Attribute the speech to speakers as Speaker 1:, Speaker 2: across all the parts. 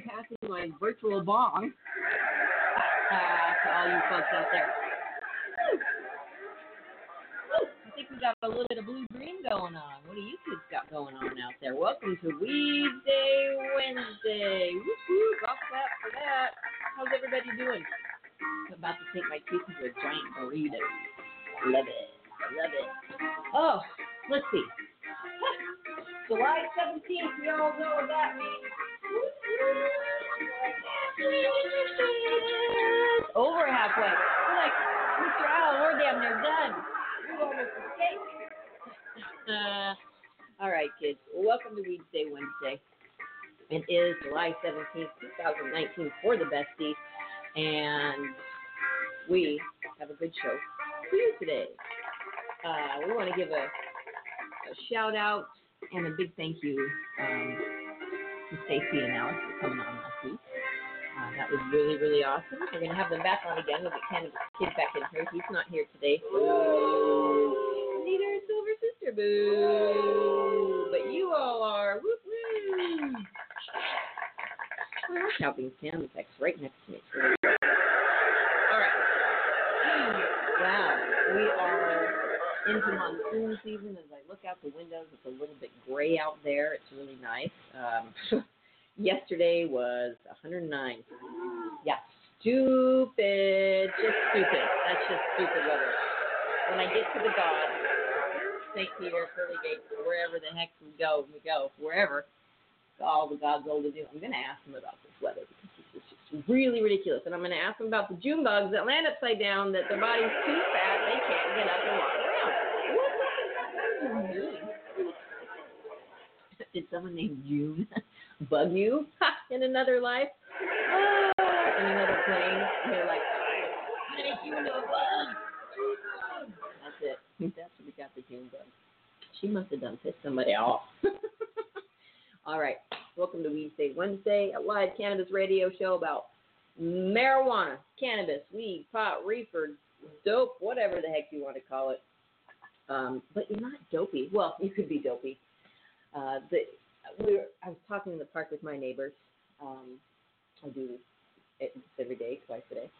Speaker 1: Passing my virtual bong uh, to all you folks out there. I think we got a little bit of blue green going on. What do you kids got going on out there? Welcome to Weed Day Wednesday. Whoop, whoop. Off that for that. How's everybody doing? I'm about to take my teeth into a giant burrito. Love it. Love it. Oh, let's see. July 17th, we all know what that means. Over halfway. We're like, Mr. Allen, we're damn near done. Uh, all right, kids. Welcome to Weedsday Wednesday. It is July 17th, 2019 for the besties, and we have a good show for you today. Uh, we want to give a, a shout out and a big thank you um, Stacy and Alex for coming on last week. Uh, that was really, really awesome. We're going to have them back on again. We'll get Cannabis Kid back in here. He's not here today. Boo! Neither is Silver Sister. Boo! But you all are. Whoop, woo! Well, shopping sound effects right next to me really good. All right. Wow. We are into monsoon season. As I look out the windows, it's a little bit gray out there. It's really nice. Um, yesterday was 109. Yeah, stupid. Just stupid. That's just stupid weather. When I get to the God, St. Peter, Pearly Gates, wherever the heck we go, we go, wherever, all the gods old to do, I'm going to ask him about this weather because this is just really ridiculous. And I'm going to ask him about the June bugs that land upside down, that their body's too fat, they can't get up and walk around. Did someone named June bug you in another life? Ah, in another plane? They're like, you. That's it. That's what we got the June bug. She must have done pissed somebody off. All right. Welcome to Weedsday Wednesday, a live cannabis radio show about marijuana, cannabis, weed, pot, reefer, dope, whatever the heck you want to call it. Um, but you're not dopey. Well, you could be dopey. Uh, the, we were, I was talking in the park with my neighbors. Um, I do it every day, twice a day.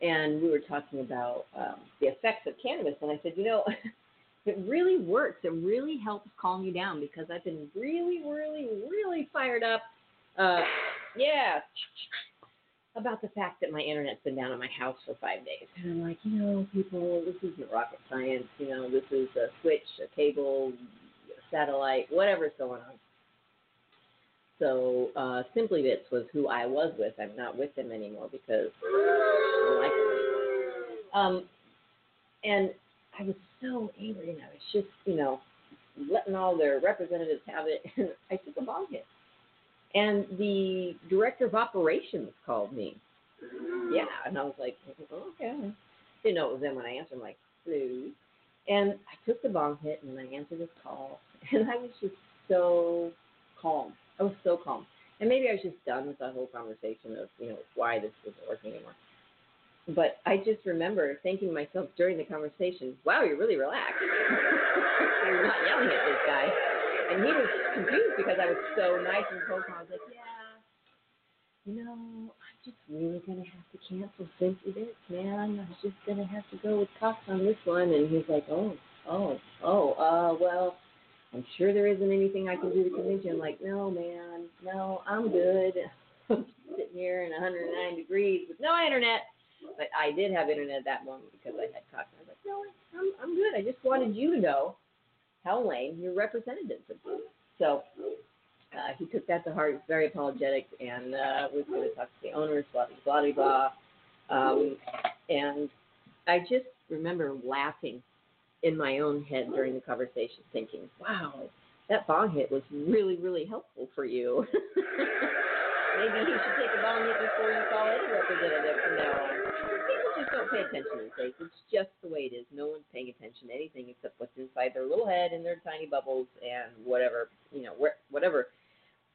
Speaker 1: And we were talking about um, the effects of cannabis. And I said, you know, it really works. It really helps calm you down because I've been really, really, really fired up. Uh, yeah, about the fact that my internet's been down at my house for five days. And I'm like, you know, people, this isn't rocket science. You know, this is a switch, a cable, satellite, whatever's going on. So uh, Simply Bits was who I was with. I'm not with them anymore because I don't like them. Um, and I was so angry, and I was just, you know, letting all their representatives have it. And I took a bong hit. And the director of operations called me. Yeah, and I was like, okay. Didn't know it was them when I answered. I'm like, hello. And I took the bong hit and I answered his call, and I was just so calm. I was so calm. And maybe I was just done with the whole conversation of, you know, why this wasn't working anymore. But I just remember thinking to myself during the conversation, wow, you're really relaxed. you're not yelling at this guy. And he was confused because I was so nice and cold. I was like, yeah, you know, I'm just really going to have to cancel Simply Bits, man. I'm just going to have to go with Cox on this one. And he's like, oh, oh, oh, uh, well, I'm sure there isn't anything I can do to convince you. I'm like, no, man, no, I'm good. I'm sitting here in 109 degrees with no internet. But I did have internet at that moment because I had Cox. I was like, no, I'm, I'm good. I just wanted you to know how lame your representatives have been. So uh, he took that to heart. He was very apologetic and uh, was going to talk to the owners, blah, blah, blah, blah. Um, and I just remember laughing in my own head during the conversation, thinking, wow, that bong hit was really, really helpful for you. Maybe you should take a bong hit before you call any representative from now on. Don't pay attention these days. It's just the way it is. No one's paying attention to anything except what's inside their little head and their tiny bubbles and whatever, you know, whatever,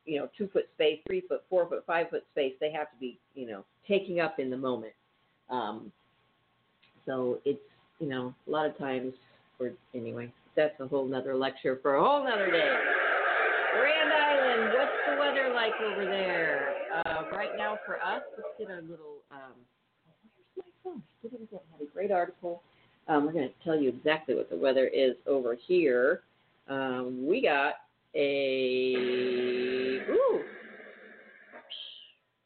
Speaker 1: you know, two foot space, three foot, four foot, five foot space they have to be, you know, taking up in the moment. Um, so it's, you know, a lot of times for anyway. That's a whole nother lecture for a whole nother day. Grand Island, what's the weather like over there? Uh, right now for us, let's get our little. Um, where's my phone? I didn't get had a great article. Um, we're going to tell you exactly what the weather is over here. Um, we got a ooh,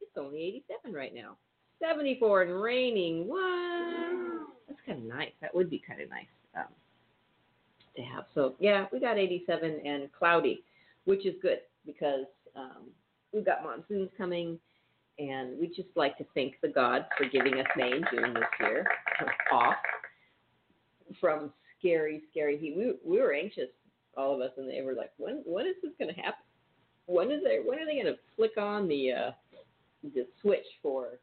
Speaker 1: it's only 87 right now. 74 and raining. What? That's kind of nice. That would be kind of nice. Um, to have. So yeah, we got 87 and cloudy, which is good because um, we've got monsoons coming, and we just like to thank the gods for giving us May and June this year off from scary, scary heat. We we were anxious, all of us, and they were like, when when is this going to happen? When is they when are they going to flick on the uh, the switch for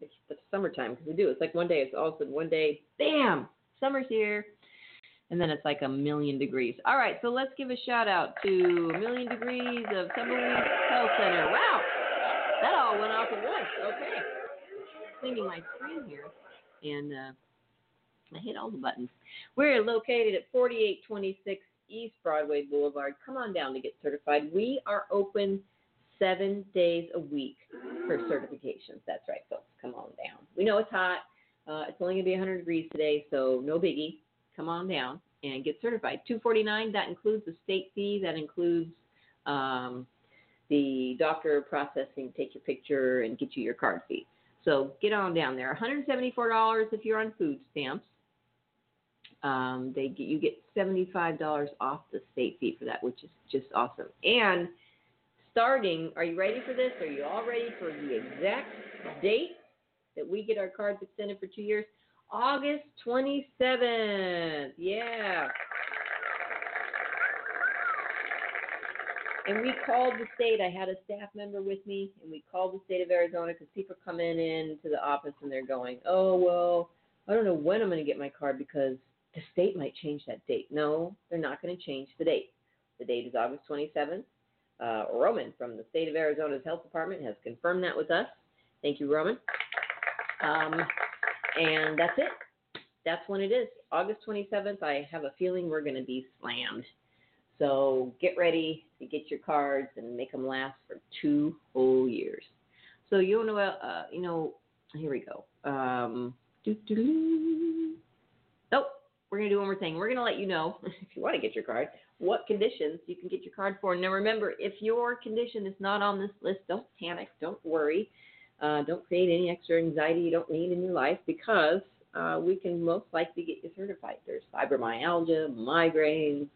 Speaker 1: the, summertime? Because we do. It's like one day it's all of a sudden one day, bam, summer's here and then it's like a million degrees. All right, so let's give a shout out to a million degrees of Tumbleweed Health Center. Wow, went off at once. Okay, cleaning my screen here, and uh, I hit all the buttons. We're located at 4826 East Broadway Boulevard. Come on down to get certified. We are open seven days a week for certifications. That's right, folks. Come on down. We know it's hot. Uh, it's only going to be 100 degrees today, so no biggie come on down and get certified. 249 that includes the state fee, that includes um, the doctor processing, take your picture and get you your card fee. So get on down there. $174 if you're on food stamps. Um, they get, you get $75 off the state fee for that, which is just awesome. And starting, are you ready for this? Are you all ready for the exact date that we get our cards extended for two years? August 27th. Yeah. And we called the state. I had a staff member with me, and we called the state of Arizona because people come in into the office and they're going, "Oh well, I don't know when I'm going to get my card because the state might change that date." No, they're not going to change the date. The date is August 27th. Uh, Roman from the state of Arizona's health department has confirmed that with us. Thank you, Roman. Um, and that's it. That's when it is. August 27th, I have a feeling we're going to be slammed. So get ready to get your cards and make them last for two whole years. So you know, uh, you know, here we go. Um, nope. We're gonna do one more thing. We're gonna let you know if you want to get your card, what conditions you can get your card for. Now remember, if your condition is not on this list, don't panic, don't worry. Uh, don't create any extra anxiety you don't need in your life because uh, we can most likely get you certified. There's fibromyalgia, migraines,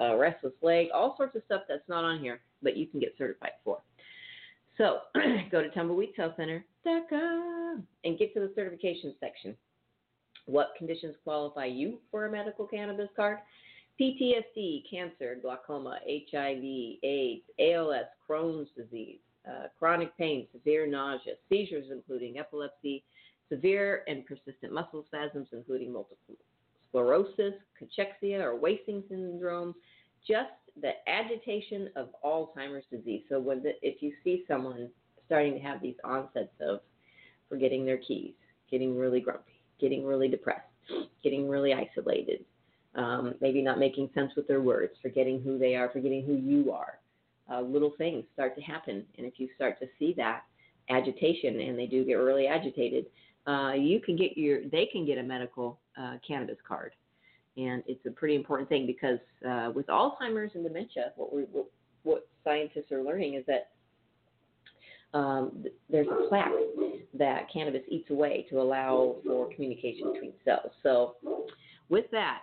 Speaker 1: uh, restless leg, all sorts of stuff that's not on here, but you can get certified for. So go to tumbleweedshealthcenter.com and get to the certification section. What conditions qualify you for a medical cannabis card? PTSD, cancer, glaucoma, HIV, AIDS, ALS, Crohn's disease, uh, chronic pain, severe nausea, seizures including epilepsy, severe and persistent muscle spasms including multiple sclerosis, cachexia, or wasting syndrome, just the agitation of Alzheimer's disease. So when the, if you see someone starting to have these onsets of forgetting their keys, getting really grumpy, getting really depressed, getting really isolated, um, maybe not making sense with their words, forgetting who they are, forgetting who you are, uh, little things start to happen. And if you start to see that agitation, and they do get really agitated, uh, you can get your they can get a medical uh, cannabis card and it's a pretty important thing because uh, with Alzheimer's and dementia, what, we, what, what scientists are learning is that um, th- there's a plaque that cannabis eats away to allow for communication between cells. So, with that,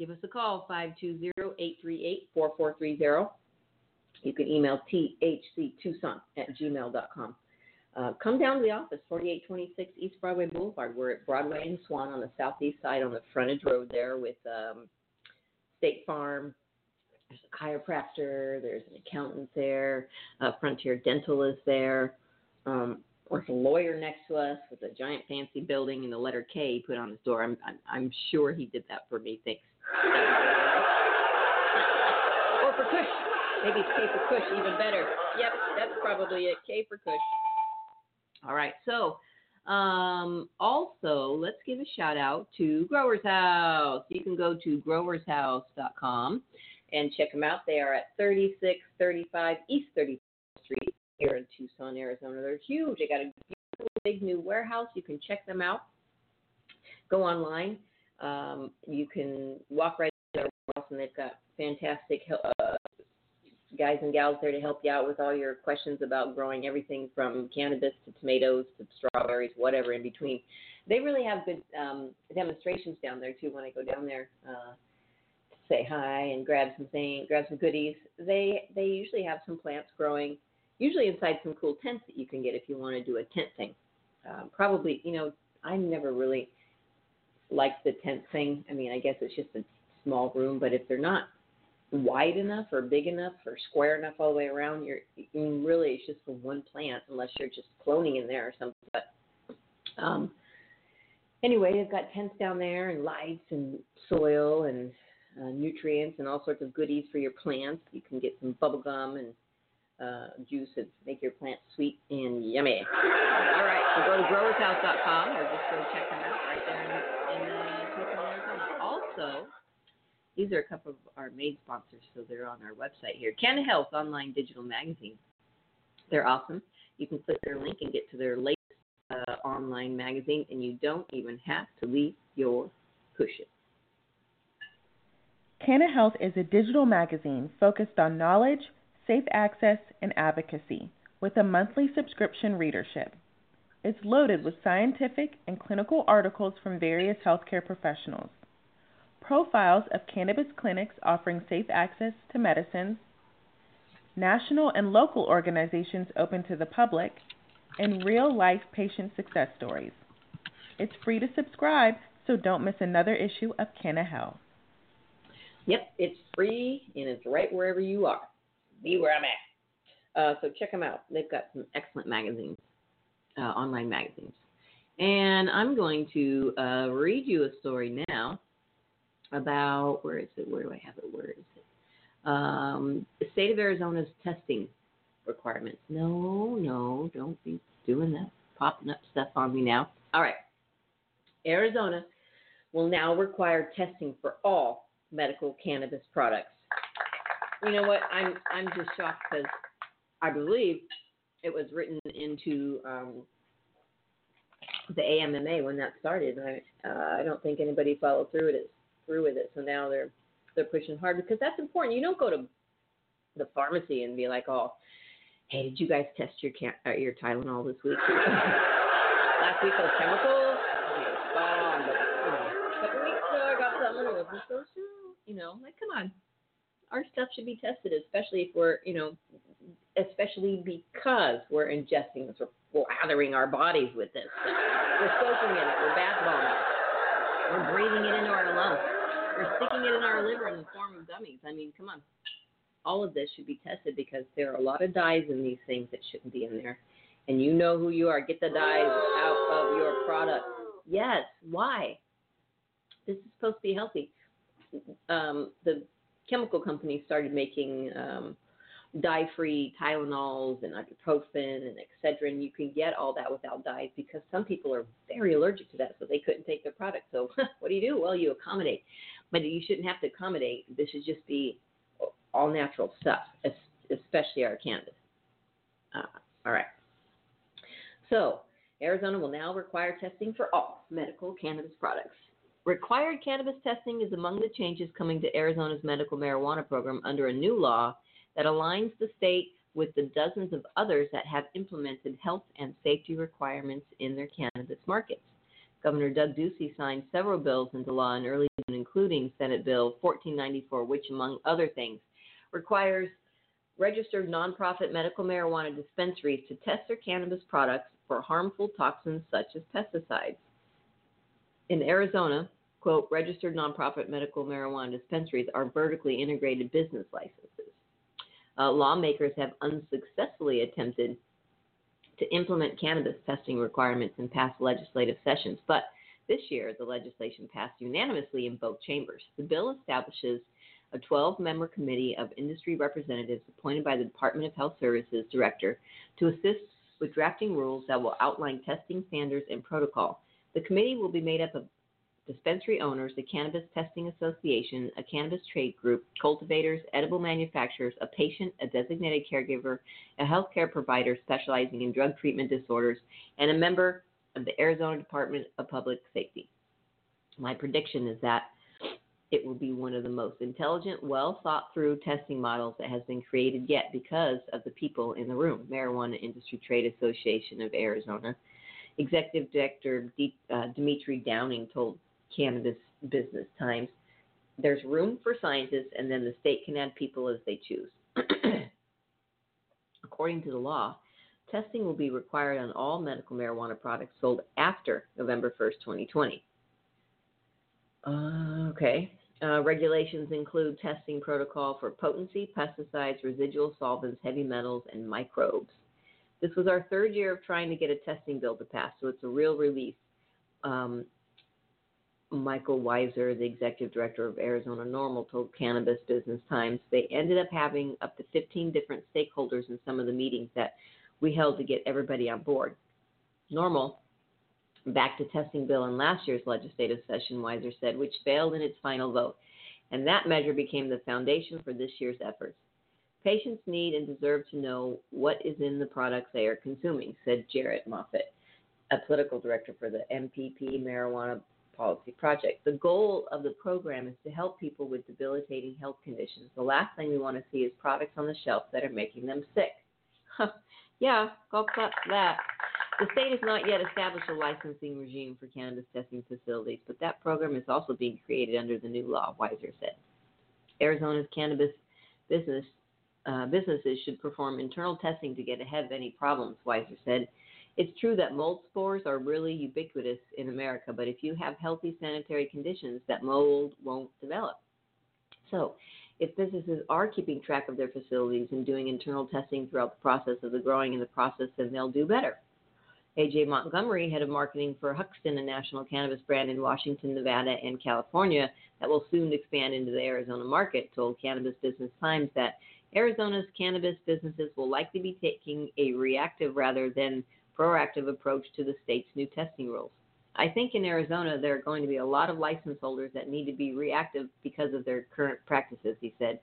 Speaker 1: Give us a call 520-838-4430. You can email thctucson at gmail.com. Uh, come down to the office, 4826 East Broadway Boulevard. We're at Broadway and Swan on the southeast side on the frontage road there with um, State Farm. There's a chiropractor. There's an accountant there. Uh, Frontier Dental is there. Um, there's a lawyer next to us with a giant fancy building and the letter K he put on his door. I'm, I'm, I'm sure he did that for me. Thanks. Or for Kush. Maybe it's K for Kush, even better. Yep, that's probably it. K for Kush. All right. So, um, also, let's give a shout out to Growers House. You can go to growershouse.com and check them out. They are at 3635 East 35th Street here in Tucson, Arizona. They're huge. They got a beautiful big new warehouse. You can check them out. Go online. Um, you can walk right their and they've got fantastic uh, guys and gals there to help you out with all your questions about growing everything from cannabis to tomatoes to strawberries, whatever in between. They really have good um, demonstrations down there too. When I go down there uh, say hi and grab some things, grab some goodies, they they usually have some plants growing, usually inside some cool tents that you can get if you want to do a tent thing. Um, probably, you know, I never really liked the tent thing. I mean, I guess it's just a small room, but if they're not wide enough or big enough or square enough all the way around, you're I mean, really it's just for one plant unless you're just cloning in there or something. But um, anyway, they've got tents down there and lights and soil and uh, nutrients and all sorts of goodies for your plants. You can get some bubble gum and uh, juice and make your plants sweet and yummy. All right, so go to growershouse.com or just go check them out right there in, in uh, Tucson, Arizona. Also, these are a couple of our main sponsors, so they're on our website here. Canna Health Online Digital Magazine. They're awesome. You can click their link and get to their latest uh, online magazine, and you don't even have to leave your cushion.
Speaker 2: Canna Health is a digital magazine focused on knowledge, safe access, and advocacy with a monthly subscription readership. It's loaded with scientific and clinical articles from various healthcare professionals, profiles of cannabis clinics offering safe access to medicines, national and local organizations open to the public, and real life patient success stories. It's free to subscribe, so don't miss another issue of Canna Health.
Speaker 1: Yep, it's free and it's right wherever you are. Be where I'm at. Uh, so check them out. They've got some excellent magazines, uh, online magazines. And I'm going to uh, read you a story now about where is it? Where do I have it? Where is it? Um, the state of Arizona's testing requirements. No, no, don't be doing that, popping up stuff on me now. All right. Arizona will now require testing for all medical cannabis products. You know what? I'm I'm just shocked because I believe it was written into um, the AMMA when that started. I uh, I don't think anybody followed through with it through with it. So now they're they're pushing hard because that's important. You don't go to the pharmacy and be like, oh, hey, did you guys test your can- uh, your Tylenol this week? Last week those chemicals, spot on, but you know, couple weeks ago, I got something wasn't so. You know, like, come on. Our stuff should be tested, especially if we're, you know, especially because we're ingesting this, we're lathering our bodies with this. We're soaking in it, we're bath bombing it, we're breathing it into our lungs, we're sticking it in our liver in the form of gummies. I mean, come on. All of this should be tested because there are a lot of dyes in these things that shouldn't be in there. And you know who you are. Get the dyes out of your product. Yes. Why? This is supposed to be healthy. Um, the chemical companies started making um, dye-free Tylenols and ibuprofen and Excedrin. You can get all that without dyes because some people are very allergic to that, so they couldn't take their product. So what do you do? Well, you accommodate, but you shouldn't have to accommodate. This should just be all natural stuff, especially our cannabis. Uh, all right. So Arizona will now require testing for all medical cannabis products. Required cannabis testing is among the changes coming to Arizona's medical marijuana program under a new law that aligns the state with the dozens of others that have implemented health and safety requirements in their cannabis markets. Governor Doug Ducey signed several bills into law in early June, including Senate Bill 1494, which, among other things, requires registered nonprofit medical marijuana dispensaries to test their cannabis products for harmful toxins such as pesticides. In Arizona, quote, registered nonprofit medical marijuana dispensaries are vertically integrated business licenses. Uh, lawmakers have unsuccessfully attempted to implement cannabis testing requirements in past legislative sessions, but this year the legislation passed unanimously in both chambers. The bill establishes a 12 member committee of industry representatives appointed by the Department of Health Services Director to assist with drafting rules that will outline testing standards and protocol. The committee will be made up of dispensary owners, the Cannabis Testing Association, a cannabis trade group, cultivators, edible manufacturers, a patient, a designated caregiver, a healthcare provider specializing in drug treatment disorders, and a member of the Arizona Department of Public Safety. My prediction is that it will be one of the most intelligent, well thought through testing models that has been created yet because of the people in the room. Marijuana Industry Trade Association of Arizona. Executive Director D- uh, Demitri Downing told Cannabis Business Times there's room for scientists, and then the state can add people as they choose. According to the law, testing will be required on all medical marijuana products sold after November 1st, 2020. Uh, okay. Uh, regulations include testing protocol for potency, pesticides, residual solvents, heavy metals, and microbes. This was our third year of trying to get a testing bill to pass, so it's a real relief. Um, Mikel Weisser, the executive director of Arizona NORML, told Cannabis Business Times they ended up having up to 15 different stakeholders in some of the meetings that we held to get everybody on board. NORML, back to testing bill in last year's legislative session, Weisser said, which failed in its final vote. And that measure became the foundation for this year's efforts. Patients need and deserve to know what is in the products they are consuming, said Jared Moffat, a political director for the MPP Marijuana Policy Project. The goal of the program is to help people with debilitating health conditions. The last thing we want to see is products on the shelf that are making them sick. yeah, golf clap that. The state has not yet established a licensing regime for cannabis testing facilities, but that program is also being created under the new law, Weisser said. Arizona's cannabis business uh, businesses should perform internal testing to get ahead of any problems, Weisser said. It's true that mold spores are really ubiquitous in America, but if you have healthy sanitary conditions, that mold won't develop. So, if businesses are keeping track of their facilities and doing internal testing throughout the process of the growing and the process, then they'll do better. AJ Montgomery, head of marketing for Huxton, a national cannabis brand in Washington, Nevada, and California that will soon expand into the Arizona market, told Cannabis Business Times that Arizona's cannabis businesses will likely be taking a reactive rather than proactive approach to the state's new testing rules. I think in Arizona there are going to be a lot of license holders that need to be reactive because of their current practices, he said.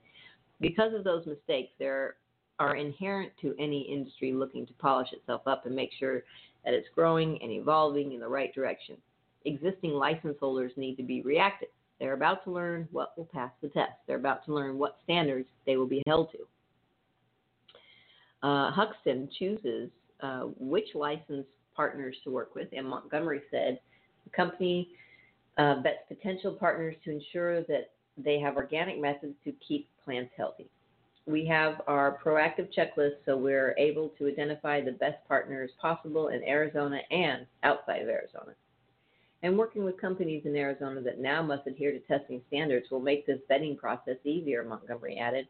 Speaker 1: Because of those mistakes, there are inherent to any industry looking to polish itself up and make sure that it's growing and evolving in the right direction. Existing license holders need to be reactive. They're about to learn what will pass the test. They're about to learn what standards they will be held to. Uh, Huxton chooses uh, which license partners to work with, and Montgomery said the company uh, vets potential partners to ensure that they have organic methods to keep plants healthy. We have our proactive checklist so we're able to identify the best partners possible in Arizona and outside of Arizona. And working with companies in Arizona that now must adhere to testing standards will make this vetting process easier, Montgomery added.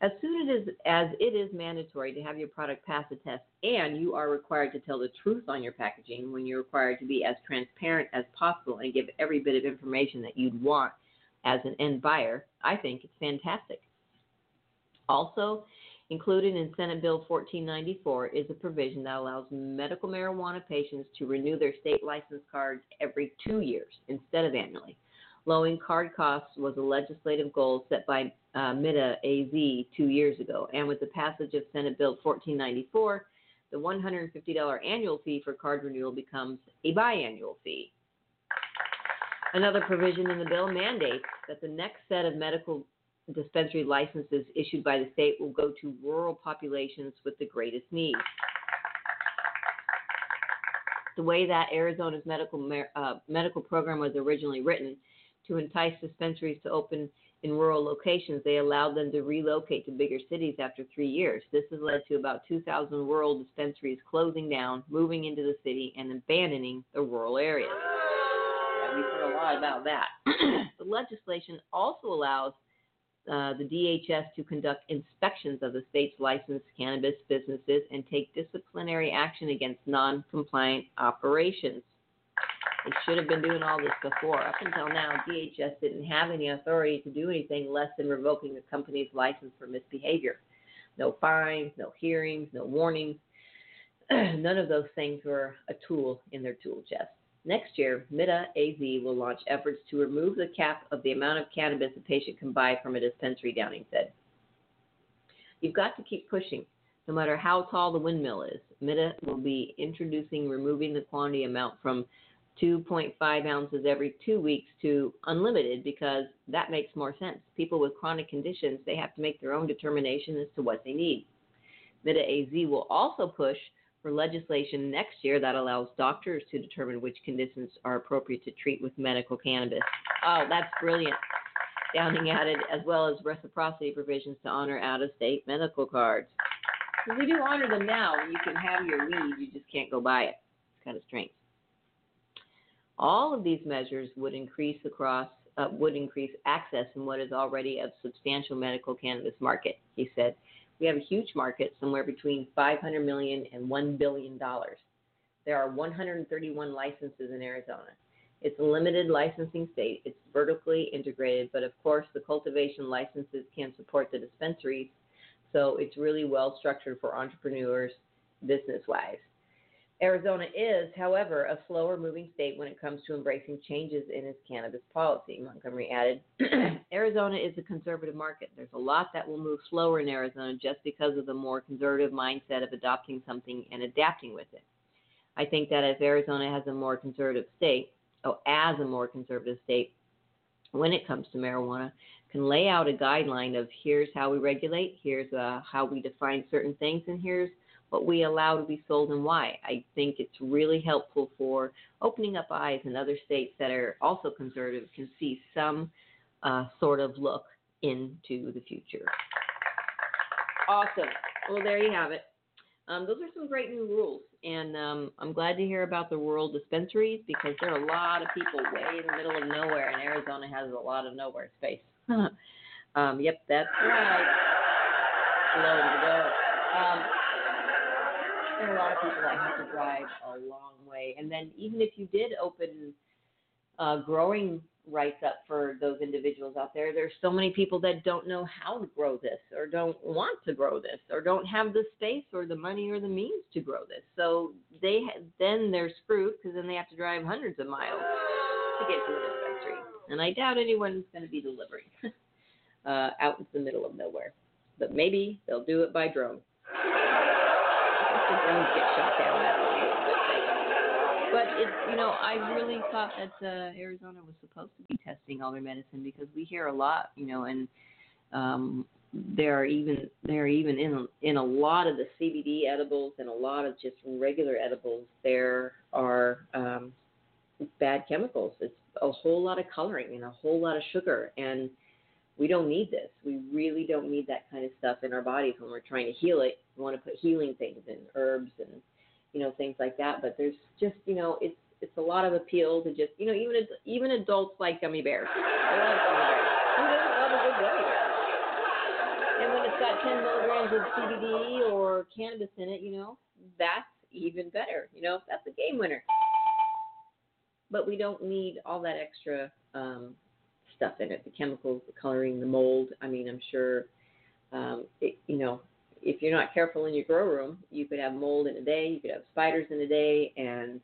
Speaker 1: As soon as, as it is mandatory to have your product pass a test and you are required to tell the truth on your packaging when you're required to be as transparent as possible and give every bit of information that you'd want as an end buyer, I think it's fantastic. Also, included in Senate Bill 1494 is a provision that allows medical marijuana patients to renew their state license cards every two years instead of annually. Lowering card costs was a legislative goal set by uh, MITA AZ two years ago, and with the passage of Senate Bill 1494, the $150 annual fee for card renewal becomes a biannual fee. Another provision in the bill mandates that the next set of medical dispensary licenses issued by the state will go to rural populations with the greatest need. The way that Arizona's medical uh, medical program was originally written to entice dispensaries to open in rural locations, they allowed them to relocate to bigger cities after three years. This has led to about 2,000 rural dispensaries closing down, moving into the city, and abandoning the rural areas. Yeah, we've heard a lot about that. the legislation also allows uh, the DHS to conduct inspections of the state's licensed cannabis businesses and take disciplinary action against non compliant operations. They should have been doing all this before. Up until now, DHS didn't have any authority to do anything less than revoking a company's license for misbehavior. No fines, no hearings, no warnings. None of those things were a tool in their tool chest. Next year, MITA AZ will launch efforts to remove the cap of the amount of cannabis a patient can buy from a dispensary, Downing said. You've got to keep pushing, no matter how tall the windmill is. MITA will be introducing removing the quantity amount from 2.5 ounces every two weeks to unlimited because that makes more sense. People with chronic conditions, they have to make their own determination as to what they need. MITA AZ will also push for legislation next year that allows doctors to determine which conditions are appropriate to treat with medical cannabis. Oh, that's brilliant. Downing added, as well as reciprocity provisions to honor out of state medical cards. we do honor them now. You can have your weed, you just can't go buy it. It's kind of strange. All of these measures would increase across uh, would increase access in what is already a substantial medical cannabis market, he said. We have a huge market, somewhere between 500 million and 1 billion dollars. There are 131 licenses in Arizona. It's a limited licensing state. It's vertically integrated, but of course the cultivation licenses can support the dispensaries, so it's really well structured for entrepreneurs business-wise. Arizona is, however, a slower moving state when it comes to embracing changes in its cannabis policy, Montgomery added. Arizona is a conservative market. There's a lot that will move slower in Arizona just because of the more conservative mindset of adopting something and adapting with it. I think that if Arizona has a more conservative state, or as a more conservative state, when it comes to marijuana, can lay out a guideline of here's how we regulate, here's uh, how we define certain things, and here's what we allow to be sold and why. I think it's really helpful for opening up eyes in other states that are also conservative can see some uh, sort of look into the future. Awesome. Well, there you have it. Um, those are some great new rules, and um, I'm glad to hear about the rural dispensaries because there are a lot of people way in the middle of nowhere, and Arizona has a lot of nowhere space. um, yep, that's right. Slow go. Are a lot of people that have to drive a long way. And then even if you did open uh, growing rights up for those individuals out there, there's so many people that don't know how to grow this or don't want to grow this or don't have the space or the money or the means to grow this. So they then they're screwed because then they have to drive hundreds of miles to get to the dispensary. And I doubt anyone's going to be delivering uh, out into the middle of nowhere. But maybe they'll do it by drone the drones get shot down. But it, you know, I really thought that uh, Arizona was supposed to be testing all their medicine because we hear a lot, you know, and um, there are even there are even in in a lot of the CBD edibles and a lot of just regular edibles there are um, bad chemicals. It's a whole lot of coloring and a whole lot of sugar and we don't need this. We really don't need that kind of stuff in our bodies when we're trying to heal it. Want to put healing things in herbs and you know things like that. But there's just you know it's it's a lot of appeal to just you know even even adults like gummy bears. They love gummy bears. Who doesn't love a good gummy? And when it's got 10 milligrams of CBD or cannabis in it, you know that's even better. You know that's a game winner. But we don't need all that extra um, stuff in it the chemicals, the coloring, the mold. I mean, I'm sure, um, it, you know, if you're not careful in your grow room, you could have mold in a day, you could have spiders in a day, and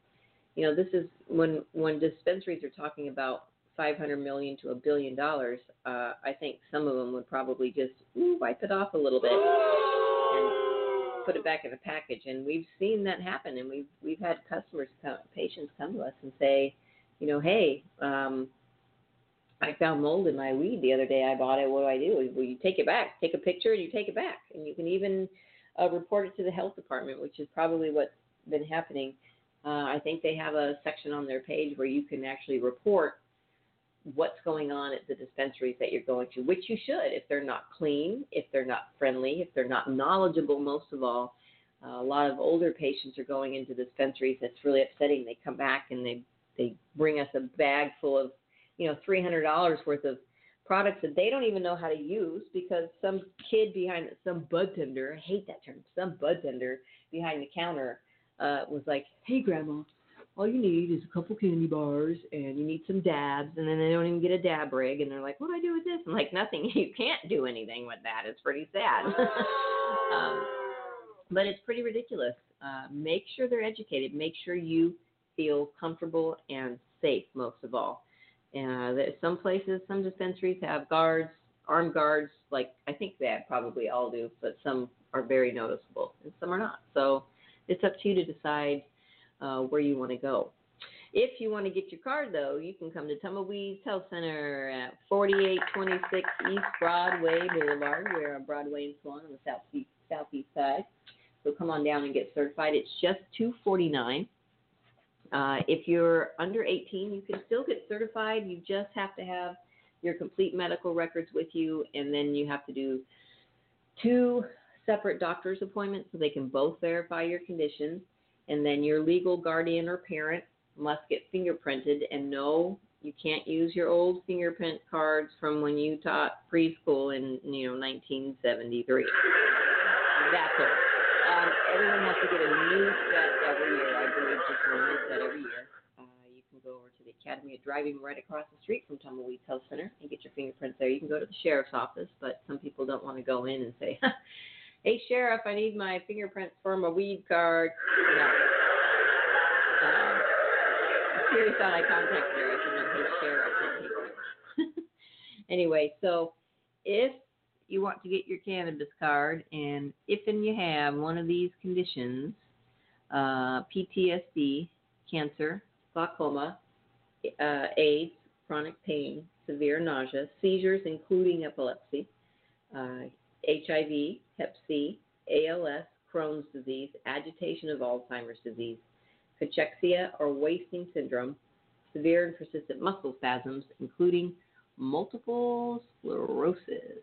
Speaker 1: you know, this is when when dispensaries are talking about 500 million to a billion dollars. Uh, I think some of them would probably just wipe it off a little bit and put it back in a package. And we've seen that happen, and we've we've had customers, come, patients come to us and say, you know, hey, um, I found mold in my weed the other day. I bought it. What do I do? Well, you take it back. Take a picture and you take it back, and you can even uh, report it to the health department, which is probably what's been happening. Uh, I think they have a section on their page where you can actually report what's going on at the dispensaries that you're going to, which you should if they're not clean, if they're not friendly, if they're not knowledgeable, most of all. Uh, a lot of older patients are going into dispensaries. That's really upsetting. They come back and they they bring us a bag full of you know, three hundred dollars worth of products that they don't even know how to use because some kid behind some bud tender, I hate that term, some bud tender behind the counter uh, was like, "Hey, grandma, all you need is a couple candy bars and you need some dabs, and then they don't even get a dab rig, and they're like, "What do I do with this?" I'm like, "Nothing. You can't do anything with that. It's pretty sad." um, but it's pretty ridiculous. Uh, make sure they're educated. Make sure you feel comfortable and safe, most of all. Uh, some places, some dispensaries have guards, armed guards. Like I think they probably all do, but some are very noticeable and some are not. So it's up to you to decide uh, where you want to go. If you want to get your card, though, you can come to Tumbleweeds Health Center at 4826 East Broadway Boulevard. We're on Broadway and Swan on the southeast southeast side. So come on down and get certified. It's just 249. Uh, if you're under 18, you can still get certified. You just have to have your complete medical records with you, and then you have to do two separate doctor's appointments so they can both verify your condition. And then your legal guardian or parent must get fingerprinted. And no, you can't use your old fingerprint cards from when you taught preschool in you know 1973. That's it. Um, everyone has to get a new set every year. I believe just one set every year. Uh, you can go over to the Academy of Driving right across the street from Tumbleweeds Health Center and get your fingerprints there. You can go to the sheriff's office, but some people don't want to go in and say, "Hey, sheriff, I need my fingerprints for my weed card." No. Um, serious eye contact. I said, "No, hey, sheriff, I can't take anyway, so if you want to get your cannabis card, and if and you have one of these conditions, uh, PTSD, cancer, glaucoma, uh, AIDS, chronic pain, severe nausea, seizures including epilepsy, uh, HIV, Hep C, ALS, Crohn's disease, agitation of Alzheimer's disease, cachexia or wasting syndrome, severe and persistent muscle spasms, including multiple sclerosis.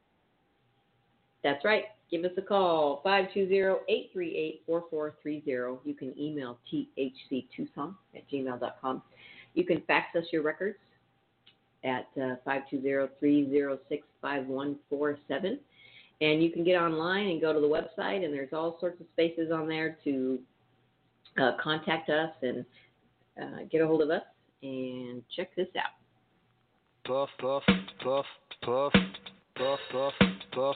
Speaker 1: That's right. Give us a call, 520-838-4430. You can email thctucson at gmail.com. You can fax us your records at uh, 520-306-5147. And you can get online and go to the website, and there's all sorts of spaces on there to uh, contact us and uh, get a hold of us. And check this out.
Speaker 3: Puff, puff, puff, puff, puff, puff, puff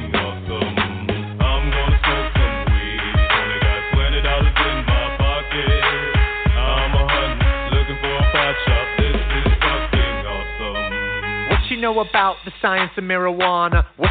Speaker 4: know about the science of marijuana? What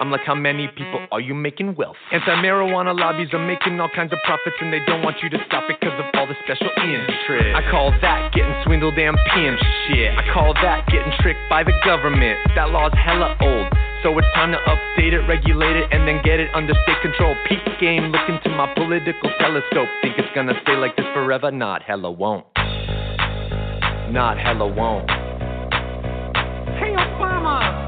Speaker 4: I'm like, how many people are you making wealth? Anti marijuana lobbies are making all kinds of profits, and they don't want you to stop it because of all the special interest. I call that getting swindled and pimped shit. I call that getting tricked by the government. That law's hella old. So it's time to update it, regulate it, and then get it under state control. Peak game, look into my political telescope. Think it's gonna stay like this forever? Not hella won't. Not hella won't. Hey Obama,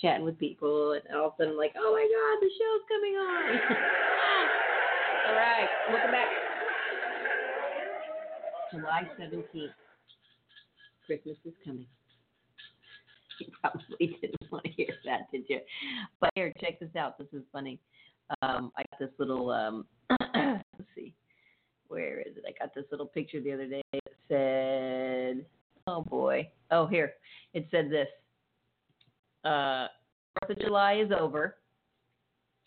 Speaker 1: chatting with people, and all of a sudden I'm like, oh my god, the show's coming on. all right, welcome back. July 17th. Christmas is coming. You probably didn't want to hear that, did you? But here, check this out. This is funny. Um, I got this little um, let's see, where is it? I got this little picture the other day that said, oh boy, oh here, it said this. Uh, Fourth of July is over.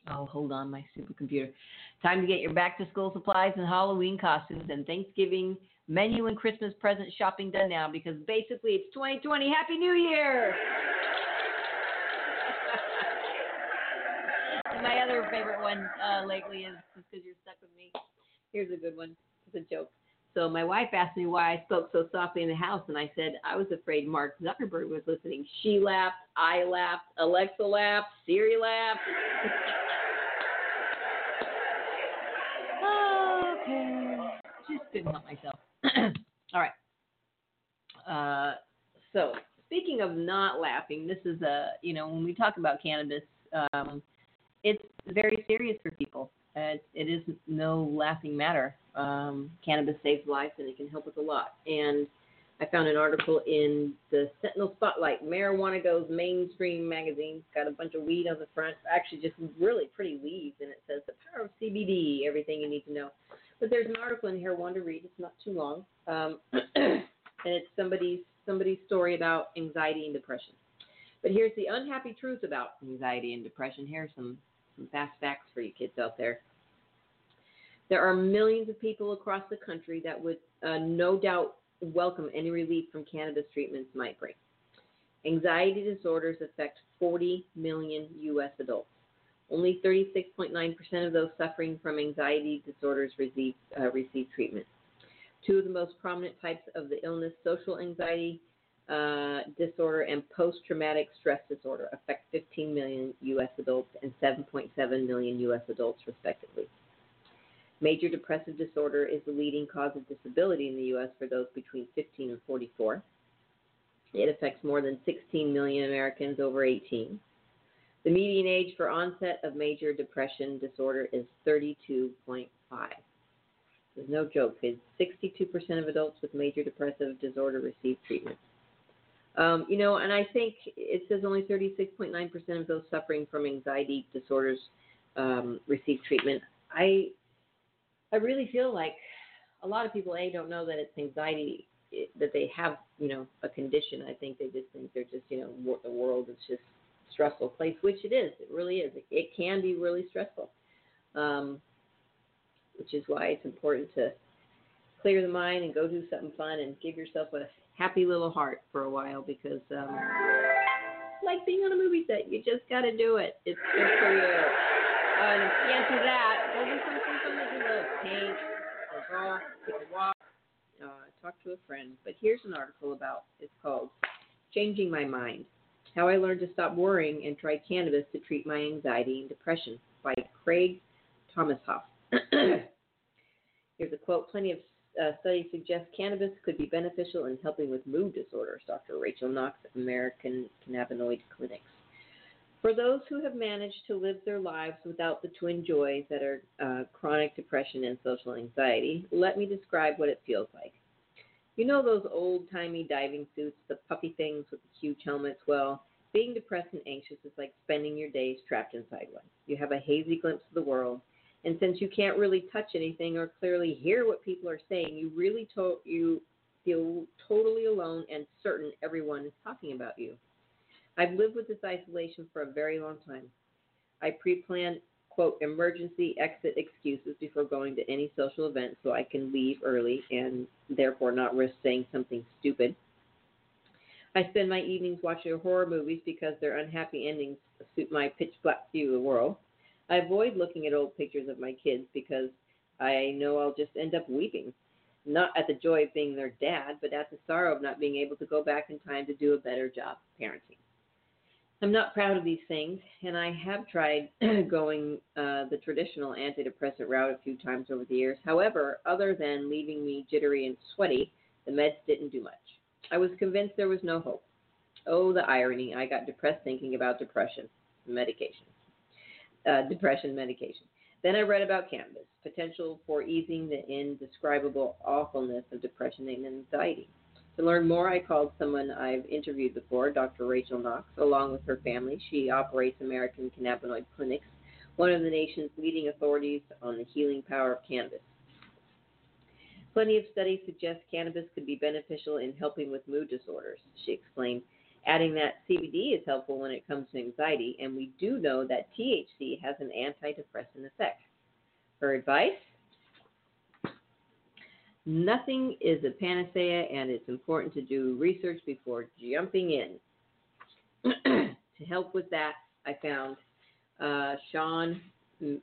Speaker 1: Oh, hold on, my supercomputer. Time to get your back to school supplies and Halloween costumes and Thanksgiving menu and Christmas present shopping done now because basically it's 2020. Happy New Year! My other favorite one uh, lately is just because you're stuck with me. Here's a good one. It's a joke. So my wife asked me why I spoke so softly in the house, and I said I was afraid Mark Zuckerberg was listening. She laughed, I laughed, Alexa laughed, Siri laughed. okay, just couldn't help myself. All right. Uh, So speaking of not laughing, this is a you know when we talk about cannabis, um, it's very serious for people. Uh, it is no laughing matter. Um, cannabis saves lives and it can help with a lot. And I found an article in the Sentinel Spotlight. Marijuana Goes mainstream magazine. It's got a bunch of weed on the front. Actually, just really pretty leaves, and it says the power of CBD, everything you need to know. But there's an article in here, one to read. It's not too long, um, and it's somebody's somebody's story about anxiety and depression. But here's the unhappy truth about anxiety and depression. Here are some some fast facts for you kids out there. There are millions of people across the country that would uh, no doubt welcome any relief from cannabis treatments might bring. Anxiety disorders affect 40 million U.S. adults. Only 36.9% of those suffering from anxiety disorders receive, uh, receive treatment. Two of the most prominent types of the illness, social anxiety uh, disorder and post traumatic stress disorder, affect 15 million U.S. adults and 7.7 million U.S. adults, respectively. Major depressive disorder is the leading cause of disability in the U.S. for those between 15 and 44. It affects more than 16 million Americans over 18. The median age for onset of major depression disorder is 32.5. There's no joke. 62% of adults with major depressive disorder receive treatment. Um, you know, and I think it says only 36.9% of those suffering from anxiety disorders um, receive treatment. I I really feel like a lot of people a don't know that it's anxiety that they have you know a condition. I think they just think they're just you know the world is just stressful place, which it is. It really is. It, it can be really stressful, um, which is why it's important to clear the mind and go do something fun and give yourself a happy little heart for a while because um, like being on a movie set, you just got to do it. It's good for you. Uh, and if you can't do that, go do something fun that you love. Paint, or draw, take a walk, uh, talk to a friend. But here's an article about it's called "Changing My Mind: How I Learned to Stop Worrying and Try Cannabis to Treat My Anxiety and Depression" by Craig Thomas Tomashoff. Here's a quote: "Plenty of uh, study suggests cannabis could be beneficial in helping with mood disorders, Dr. Rachel Knox, American Cannabinoid Clinics. For those who have managed to live their lives without the twin joys that are uh, chronic depression and social anxiety, let me describe what it feels like. You know those old timey diving suits, the puffy things with the huge helmets? Well, being depressed and anxious is like spending your days trapped inside one. You have a hazy glimpse of the world, and since you can't really touch anything or clearly hear what people are saying, you really to- you feel totally alone and certain everyone is talking about you. I've lived with this isolation for a very long time. I pre-plan quote emergency exit excuses before going to any social event so I can leave early and therefore not risk saying something stupid. I spend my evenings watching horror movies because their unhappy endings suit my pitch black view of the world. I avoid looking at old pictures of my kids because I know I'll just end up weeping. Not at the joy of being their dad, but at the sorrow of not being able to go back in time to do a better job of parenting. I'm not proud of these things, and I have tried going uh, the traditional antidepressant route a few times over the years. However, other than leaving me jittery and sweaty, the meds didn't do much. I was convinced there was no hope. Oh, the irony. I got depressed thinking about depression, medication uh, depression medication. Then I read about cannabis, potential for easing the indescribable awfulness of depression and anxiety. To learn more, I called someone I've interviewed before, Dr. Rachel Knox, along with her family. She operates American Cannabinoid Clinics, one of the nation's leading authorities on the healing power of cannabis. Plenty of studies suggest cannabis could be beneficial in helping with mood disorders, she explained. Adding that CBD is helpful when it comes to anxiety, and we do know that THC has an antidepressant effect. Her advice? Nothing is a panacea, and it's important to do research before jumping in. to help with that, I found uh, Sean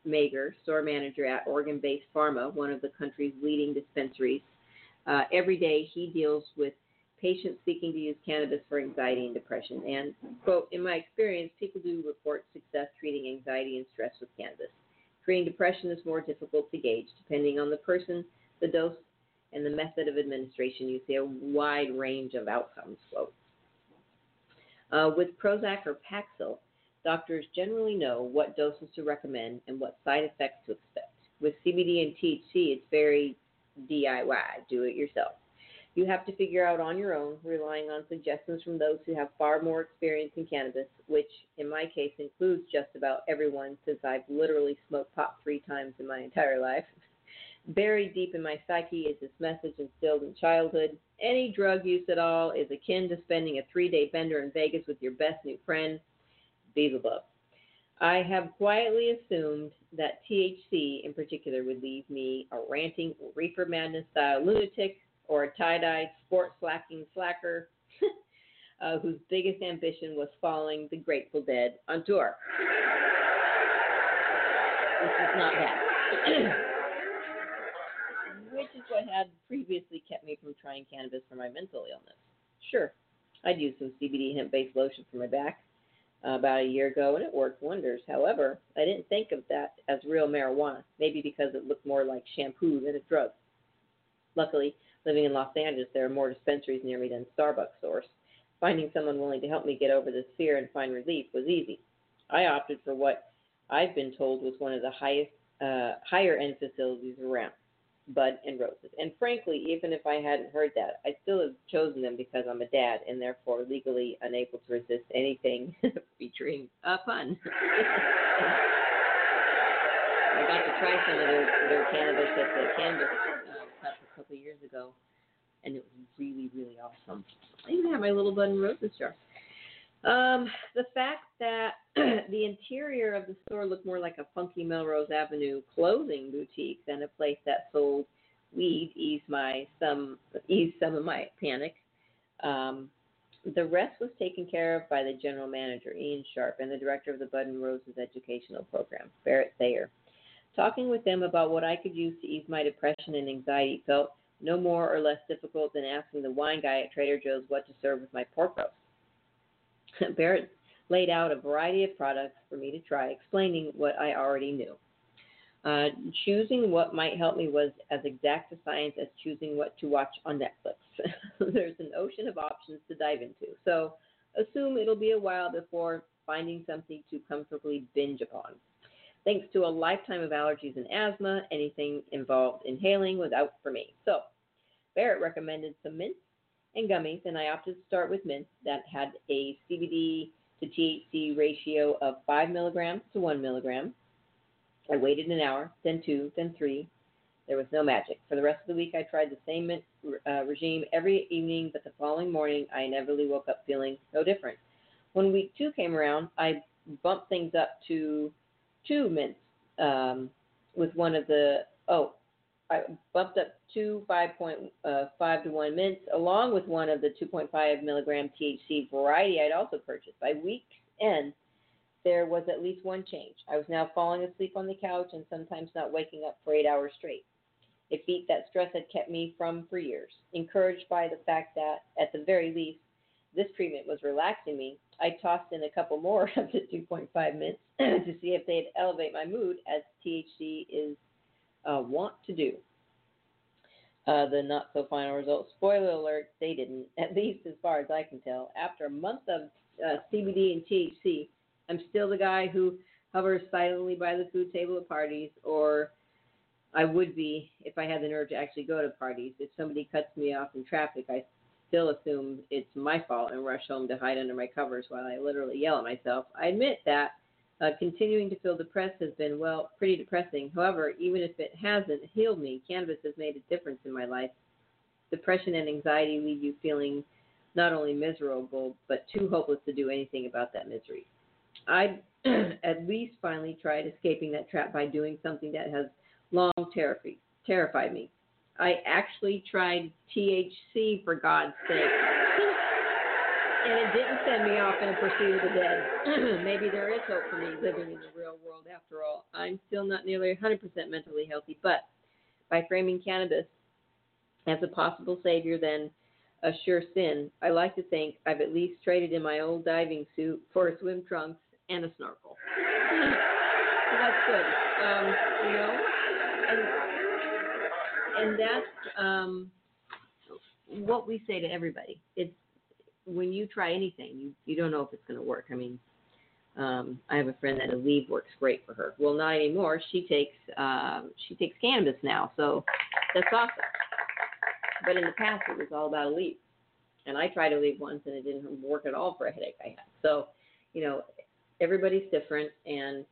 Speaker 1: Mager, store manager at Oregon based Farma, one of the country's leading dispensaries. Uh, every day he deals with patients seeking to use cannabis for anxiety and depression. And, quote, in my experience, people do report success treating anxiety and stress with cannabis. Treating depression is more difficult to gauge. Depending on the person, the dose, and the method of administration, you see a wide range of outcomes, quote. Uh, with Prozac or Paxil, doctors generally know what doses to recommend and what side effects to expect. With CBD and THC, it's very DIY, do it yourself. You have to figure out on your own, relying on suggestions from those who have far more experience in cannabis, which in my case includes just about everyone since I've literally smoked pot three times in my entire life. Buried deep in my psyche is this message instilled in childhood. Any drug use at all is akin to spending a three day bender in Vegas with your best new friend. Beelzebub. I have quietly assumed that THC in particular would leave me a ranting reefer madness style lunatic or a tie dyed sport slacking slacker uh, whose biggest ambition was following the Grateful Dead on tour. This is not that. Which is what had previously kept me from trying cannabis for my mental illness. Sure, I'd used some CBD hemp based lotion for my back uh, about a year ago and it worked wonders. However, I didn't think of that as real marijuana, maybe because it looked more like shampoo than a drug. Luckily, living in Los Angeles, there are more dispensaries near me than Starbucks stores. Finding someone willing to help me get over this fear and find relief was easy. I opted for what I've been told was one of the highest, uh, higher end facilities around, Bud and Roses. And frankly, even if I hadn't heard that, I still have chosen them because I'm a dad and therefore legally unable to resist anything featuring a pun. I got to try some of their, their cannabis at the cannabis uh, couple of years ago, and it was really, really awesome. I even have my little Bud and Roses jar. Um, the fact that the interior of the store looked more like a funky Melrose Avenue clothing boutique than a place that sold weed eased my some eased some of my panic. Um, the rest was taken care of by the general manager, Ian Sharp, and the director of the Bud and Roses educational program, Barrett Thayer. Talking with them about what I could use to ease my depression and anxiety felt no more or less difficult than asking the wine guy at Trader Joe's what to serve with my pork roast. Barrett laid out a variety of products for me to try, explaining what I already knew. Uh, choosing what might help me was as exact a science as choosing what to watch on Netflix. There's an ocean of options to dive into, so assume it'll be a while before finding something to comfortably binge upon. Thanks to a lifetime of allergies and asthma, anything involved inhaling was out for me. So, Barrett recommended some mints and gummies, and I opted to start with mints that had a CBD to THC ratio of 5 milligrams to 1 milligram. I waited an hour, then two, then three. There was no magic. For the rest of the week, I tried the same mint uh, regime every evening, but the following morning, I inevitably woke up feeling no different. When week two came around, I bumped things up to two mints um, with one of the, oh, I bumped up two 5.5 uh, to 1 mints along with one of the 2.5 milligram THC variety I'd also purchased. By week's end, there was at least one change. I was now falling asleep on the couch and sometimes not waking up for eight hours straight. It beat that stress had kept me from for years. Encouraged by the fact that, at the very least, this treatment was relaxing me, I tossed in a couple more of the 2.5 mints to see if they'd elevate my mood, as THC is uh, want to do. Uh, the not so final results. Spoiler alert, they didn't, at least as far as I can tell. After a month of uh, CBD and THC, I'm still the guy who hovers silently by the food table at parties, or I would be if I had the nerve to actually go to parties. If somebody cuts me off in traffic, I still assume it's my fault and rush home to hide under my covers while I literally yell at myself. I admit that uh, continuing to feel depressed has been, well, pretty depressing. However, even if it hasn't healed me, cannabis has made a difference in my life. Depression and anxiety leave you feeling not only miserable, but too hopeless to do anything about that misery. I at least finally tried escaping that trap by doing something that has long terrified, terrified me. I actually tried THC for God's sake and it didn't send me off in a pursuit of the dead. Maybe there is hope for me living in the real world after all. I'm still not nearly 100% mentally healthy, but by framing cannabis as a possible savior than a sure sin, I like to think I've at least traded in my old diving suit for swim trunks and a snorkel. that's good, um, you know, and and that's um, what we say to everybody. It's when you try anything, you you don't know if it's going to work. I mean, um, I have a friend that Aleve works great for her. Well, not anymore. She takes um, she takes cannabis now, so that's awesome. But in the past, it was all about Aleve, and I tried Aleve once, and it didn't work at all for a headache I had. So, you know, everybody's different, and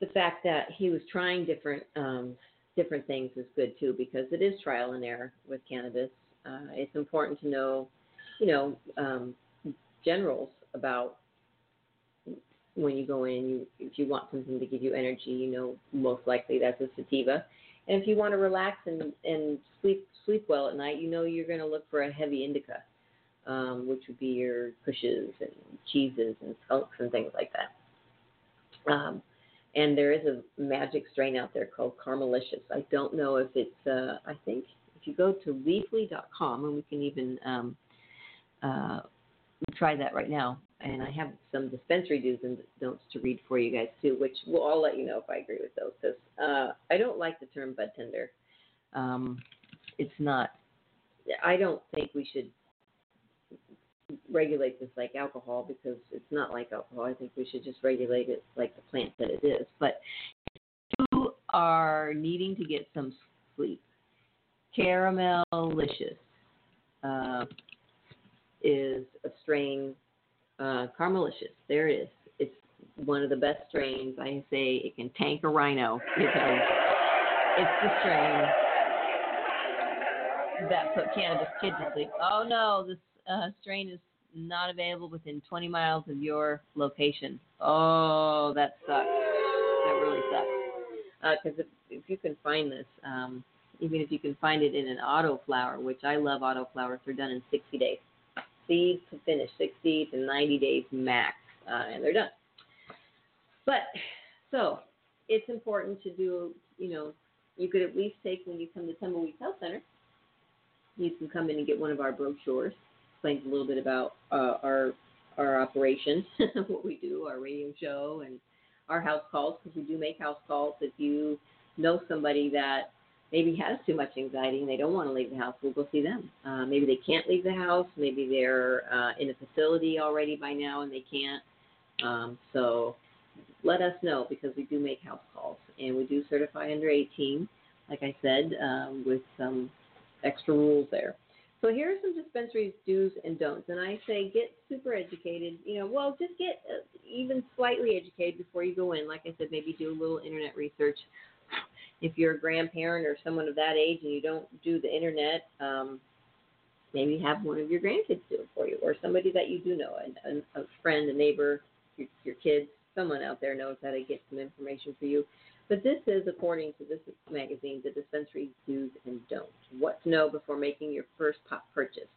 Speaker 1: the fact that he was trying different um, different things is good too, because it is trial and error with cannabis. Uh, it's important to know, you know, um, generals about when you go in. You, if you want something to give you energy, you know, most likely that's a sativa. And if you want to relax and and sleep sleep well at night, you know you're going to look for a heavy indica, um, which would be your kushes and cheeses and skunks and things like that. Um, and there is a magic strain out there called Caramelicious. I don't know if it's. Uh, I think if you go to Leafly.com, and we can even um, uh, try that right now. And I have some dispensary do's and don'ts to read for you guys too, which will I'll let you know if I agree with those. Because uh, I don't like the term bud tender. Um, it's not. I don't think we should regulate this like alcohol because it's not like alcohol. I think we should just regulate it like the plant that it is. But you are needing to get some sleep, Caramelicious uh, is a strain. Uh, Caramelicious, there it is. It's one of the best strains. I say it can tank a rhino because it's the strain that put cannabis kids to sleep. Oh no, this uh, strain is not available within 20 miles of your location. Oh, that sucks. That really sucks. Because if, if you can find this, um, even if you can find it in an auto flower, which I love auto flowers, they're done in 60 days. Seed to finish, 60 to 90 days max, uh, and they're done. But so it's important to do, you know, you could at least take when you come to Tumbleweed Health Center, you can come in and get one of our brochures. Explains a little bit about uh, our our operation, what we do, our radio show, and our house calls because we do make house calls. If you know somebody that maybe has too much anxiety and they don't want to leave the house, we'll go see them. Uh, maybe they can't leave the house. Maybe they're uh, in a facility already by now and they can't. Um, so let us know because we do make house calls and we do certify under 18, like I said, um, with some extra rules there. So here are some dispensaries do's and don'ts, and I say get super educated. You know, well, just get uh, even slightly educated before you go in. Like I said, maybe do a little internet research. If you're a grandparent or someone of that age and you don't do the internet, um, maybe have one of your grandkids do it for you, or somebody that you do know, a, a, friend, a neighbor, your, your kids, someone out there knows how to get some information for you. But this is, according to this magazine, the dispensary do's and don'ts. What to know before making your first pot purchase.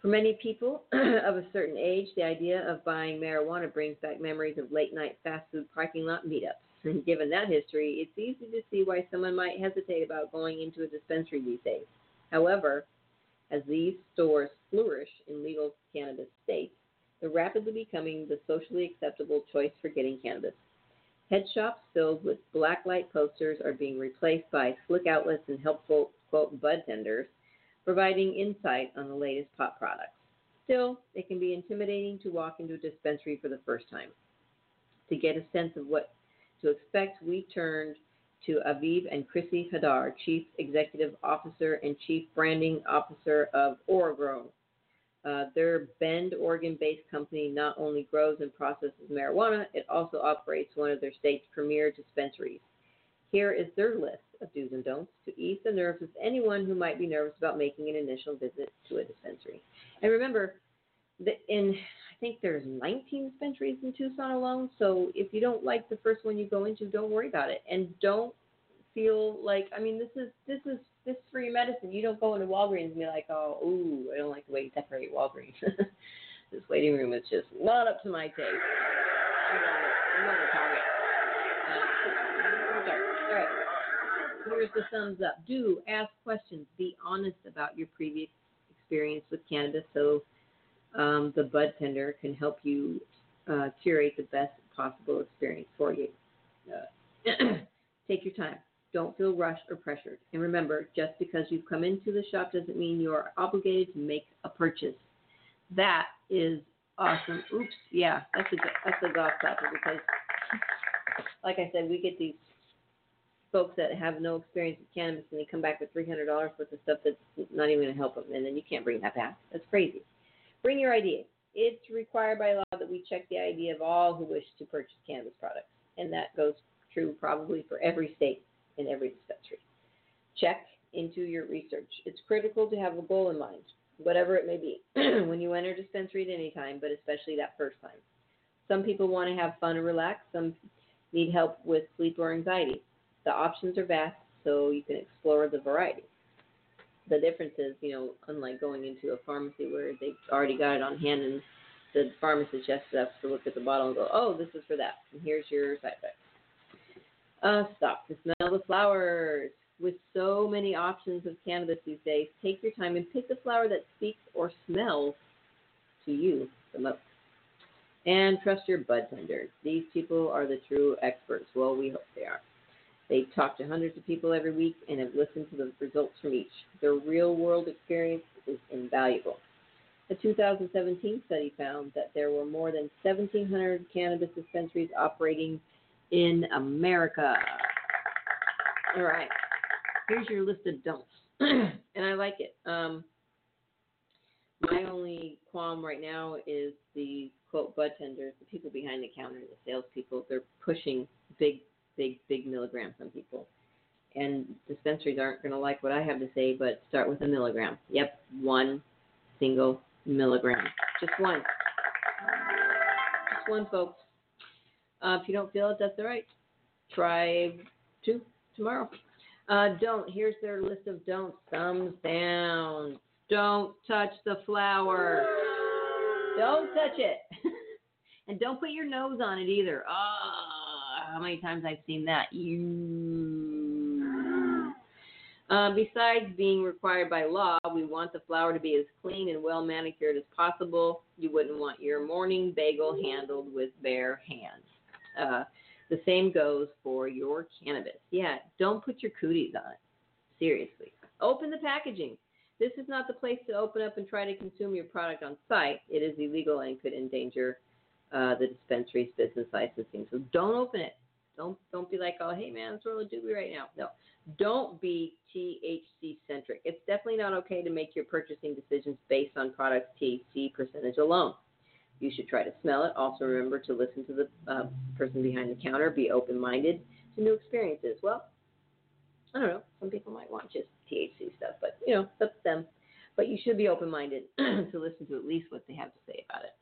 Speaker 1: For many people of a certain age, the idea of buying marijuana brings back memories of late night fast food parking lot meetups. And given that history, it's easy to see why someone might hesitate about going into a dispensary these days. However, as these stores flourish in legal cannabis states, they're rapidly becoming the socially acceptable choice for getting cannabis. Head shops filled with blacklight posters are being replaced by slick outlets and helpful, quote, bud tenders, providing insight on the latest pot products. Still, it can be intimidating to walk into a dispensary for the first time. To get a sense of what to expect, we turned to Aviv and Chrissy Hadar, Chief Executive Officer and Chief Branding Officer of Oregrown. Uh, their Bend, Oregon based company not only grows and processes marijuana, it also operates one of their state's premier dispensaries. Here is their list of do's and don'ts to ease the nerves of anyone who might be nervous about making an initial visit to a dispensary. And remember, that in I think there's 19 dispensaries in Tucson alone. So if you don't like the first one you go into, don't worry about it, and don't feel like I mean this is this is this your medicine. You don't go into Walgreens and be like, oh, ooh, I don't like the way you decorate Walgreens. this waiting room is just not up to my taste. I want it. I a Target. Uh, all right. Here's the thumbs up. Do ask questions. Be honest about your previous experience with cannabis so um, the bud tender can help you uh, curate the best possible experience for you. Uh, take your time. Don't feel rushed or pressured. And remember, just because you've come into the shop doesn't mean you are obligated to make a purchase. That is awesome. Oops, yeah, that's a that's a golf clapper because, like I said, we get these folks that have no experience with cannabis and they come back with three hundred dollars worth of stuff that's not even going to help them, and then you can't bring that back. That's crazy. Bring your idea. It's required by law that we check the ID of all who wish to purchase cannabis products, and that goes true probably for every state and every dispensary. Check into your research. It's critical to have a goal in mind, whatever it may be, when you enter dispensary at any time, but especially that first time. Some people want to have fun and relax. Some need help with sleep or anxiety. The options are vast, so you can explore the variety. The difference is, you know, unlike going into a pharmacy where they've already got it on hand and the pharmacist just has to look at the bottle and go, oh, this is for that, and here's your side effects. Uh, stop to smell the flowers. With so many options of cannabis these days, take your time and pick the flower that speaks or smells to you the most. And trust your bud tenders. These people are the true experts. Well, we hope they are. They talk to hundreds of people every week and have listened to the results from each. Their real world experience is invaluable. A 2017 study found that there were more than 1,700 cannabis dispensaries operating in America. All right, here's your list of don'ts, and I like it. Um, my only qualm right now is the quote bud tenders, the people behind the counter, the salespeople. They're pushing big, big, big milligrams on people, and dispensaries aren't going to like what I have to say. But start with a milligram. Yep, one single milligram, just one, just one, folks. Uh, if you don't feel it, that's all right. Try two tomorrow. Uh, don't. Here's their list of don'ts. Thumbs down. Don't touch the flower. Don't touch it. and don't put your nose on it either. Ah, how many times I've seen that. You. Uh, besides being required by law, we want the flower to be as clean and well manicured as possible. You wouldn't want your morning bagel handled with bare hands. Uh, the same goes for your cannabis. Yeah, don't put your cooties on it. Seriously. Open the packaging. This is not the place to open up and try to consume your product on site. It is illegal and could endanger uh, the dispensary's business licensing. So don't open it. Don't don't be like, oh hey man, roll a doobie right now. No, don't be THC centric. It's definitely not okay to make your purchasing decisions based on product THC percentage alone. You should try to smell it. Also, remember to listen to the uh, person behind the counter. Be open minded to new experiences. Well, I don't know. Some people might want just THC stuff, but you know, that's them. But you should be open minded to listen to at least what they have to say about it.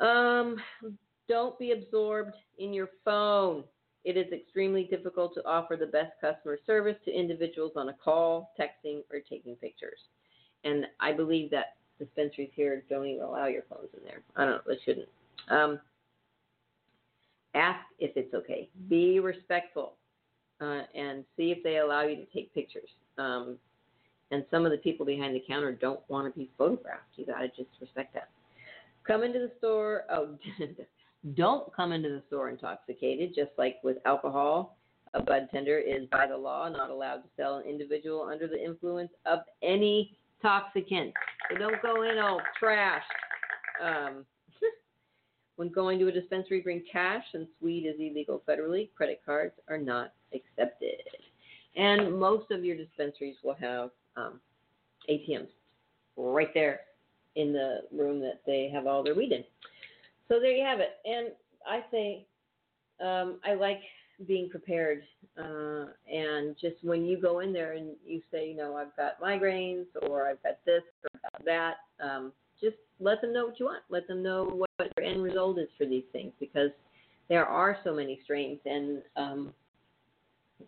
Speaker 1: Um, don't be absorbed in your phone. It is extremely difficult to offer the best customer service to individuals on a call, texting, or taking pictures. And I believe that dispensaries here don't even allow your phones in there. I don't know, they shouldn't. Um, ask if it's okay. Be respectful uh, and see if they allow you to take pictures. Um, and some of the people behind the counter don't want to be photographed. You got to just respect that. Come into the store. Oh, don't come into the store intoxicated, just like with alcohol. A bud tender is by the law not allowed to sell an individual under the influence of any toxicant. So don't go in all trashed. Um, when going to a dispensary, bring cash, since weed is illegal federally. Credit cards are not accepted. And most of your dispensaries will have um, ATMs right there in the room that they have all their weed in. So there you have it. And I say um, I like being prepared. Uh, and just when you go in there and you say, you know, I've got migraines or I've got this or got that, um, just let them know what you want. Let them know what your end result is for these things because there are so many strains. And um,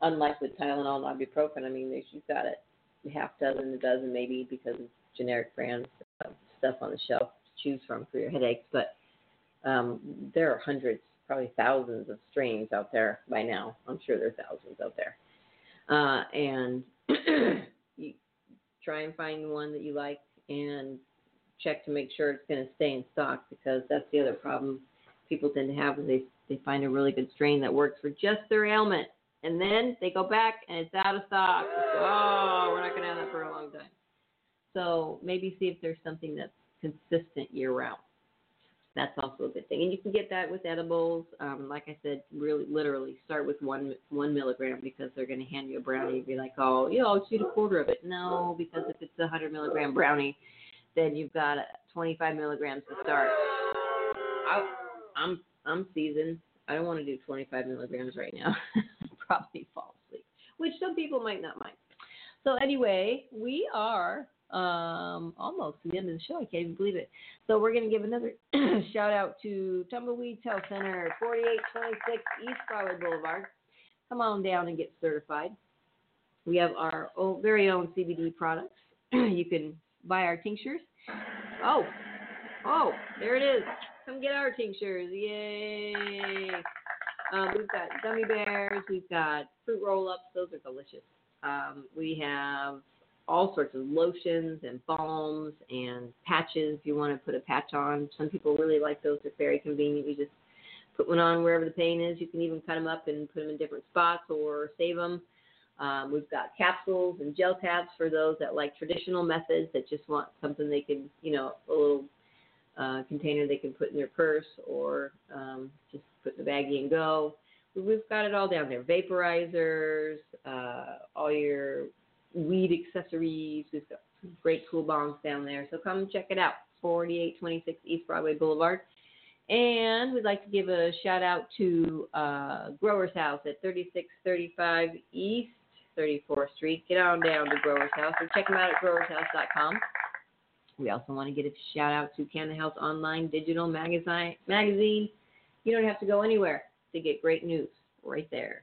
Speaker 1: unlike with Tylenol and ibuprofen, I mean, you've got it half dozen, a dozen maybe because of generic brands stuff on the shelf to choose from for your headaches. But um, there are hundreds probably thousands of strains out there by now. I'm sure there are thousands out there. Uh, and you try and find one that you like and check to make sure it's going to stay in stock because that's the other problem people tend to have is they they find a really good strain that works for just their ailment and then they go back and it's out of stock. oh, we're not going to have that for a long time. So maybe see if there's something that's consistent year round. That's also a good thing, and you can get that with edibles. Um, like I said, really, literally, start with one one milligram because they're going to hand you a brownie and be like, "Oh, yeah, I'll shoot a quarter of it." No, because if it's a hundred milligram brownie, then you've got 25 milligrams to start. I, I'm I'm seasoned. I don't want to do 25 milligrams right now. Probably fall asleep, which some people might not mind. So anyway, we are um, almost the end of the show. I can't even believe it. So we're going to give another shout out to Tumbleweed Health Center, 4826 East Broadway Boulevard. Come on down and get certified. We have our own, very own CBD products. you can buy our tinctures. Oh, oh, there it is. Come get our tinctures. Yay. Um, we've got gummy bears. We've got fruit roll ups. Those are delicious. Um, we have all sorts of lotions and balms and patches if you want to put a patch on. Some people really like those. They're very convenient. You just put one on wherever the pain is. You can even cut them up and put them in different spots or save them. Um, we've got capsules and gel tabs for those that like traditional methods that just want something they can, you know, a little uh, container they can put in their purse or um, just put in the baggie and go. We've got it all down there. Vaporizers, uh, all your weed accessories. We've got great cool bongs down there. So come check it out. 4826 East Broadway Boulevard. And we'd like to give a shout out to uh, Growers House at 3635 East 34th Street. Get on down to Growers House or check them out at growershouse.com. We also want to get a shout out to Canna Health Online Digital Magazine. Magazine. You don't have to go anywhere to get great news right there.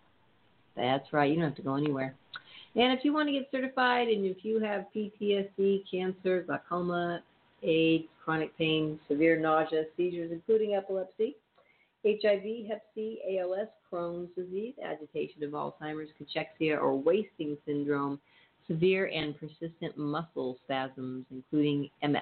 Speaker 1: That's right. You don't have to go anywhere. And if you want to get certified and if you have PTSD, cancer, glaucoma, AIDS, chronic pain, severe nausea, seizures, including epilepsy, HIV, Hep C, ALS, Crohn's disease, agitation of Alzheimer's, cachexia, or wasting syndrome, severe and persistent muscle spasms, including MS.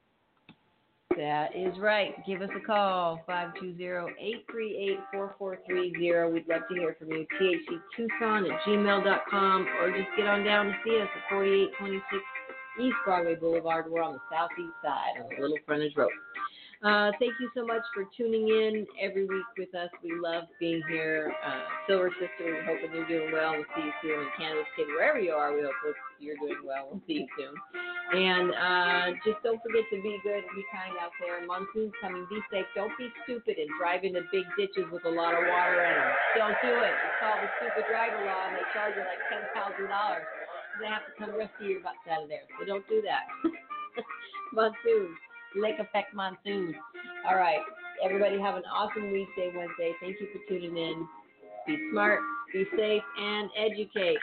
Speaker 1: That is right. Give us a call, 520-838-4430. We'd love to hear from you. THCTucson at gmail.com or just get on down to see us at 4826 East Broadway Boulevard. We're on the southeast side on the Little Frontage Road. Uh, thank you so much for tuning in every week with us. We love being here. Uh, Silver Sister, we're hoping you're doing well. We'll see you soon. And Cannabis Kid, wherever you are, we hope you're doing well. We'll see you soon. And uh, just don't forget to be good and be kind out there. Monsoon's coming. Be safe. Don't be stupid and drive into big ditches with a lot of water in them. Don't do it. It's called the stupid driver law, and they charge you like ten thousand dollars. They have to come rescue your butts out of there. So don't do that. Monsoon. Lake Effect Monsoon. All right. Everybody have an awesome Weedsday Wednesday. Thank you for tuning in. Be smart, be safe, and educate.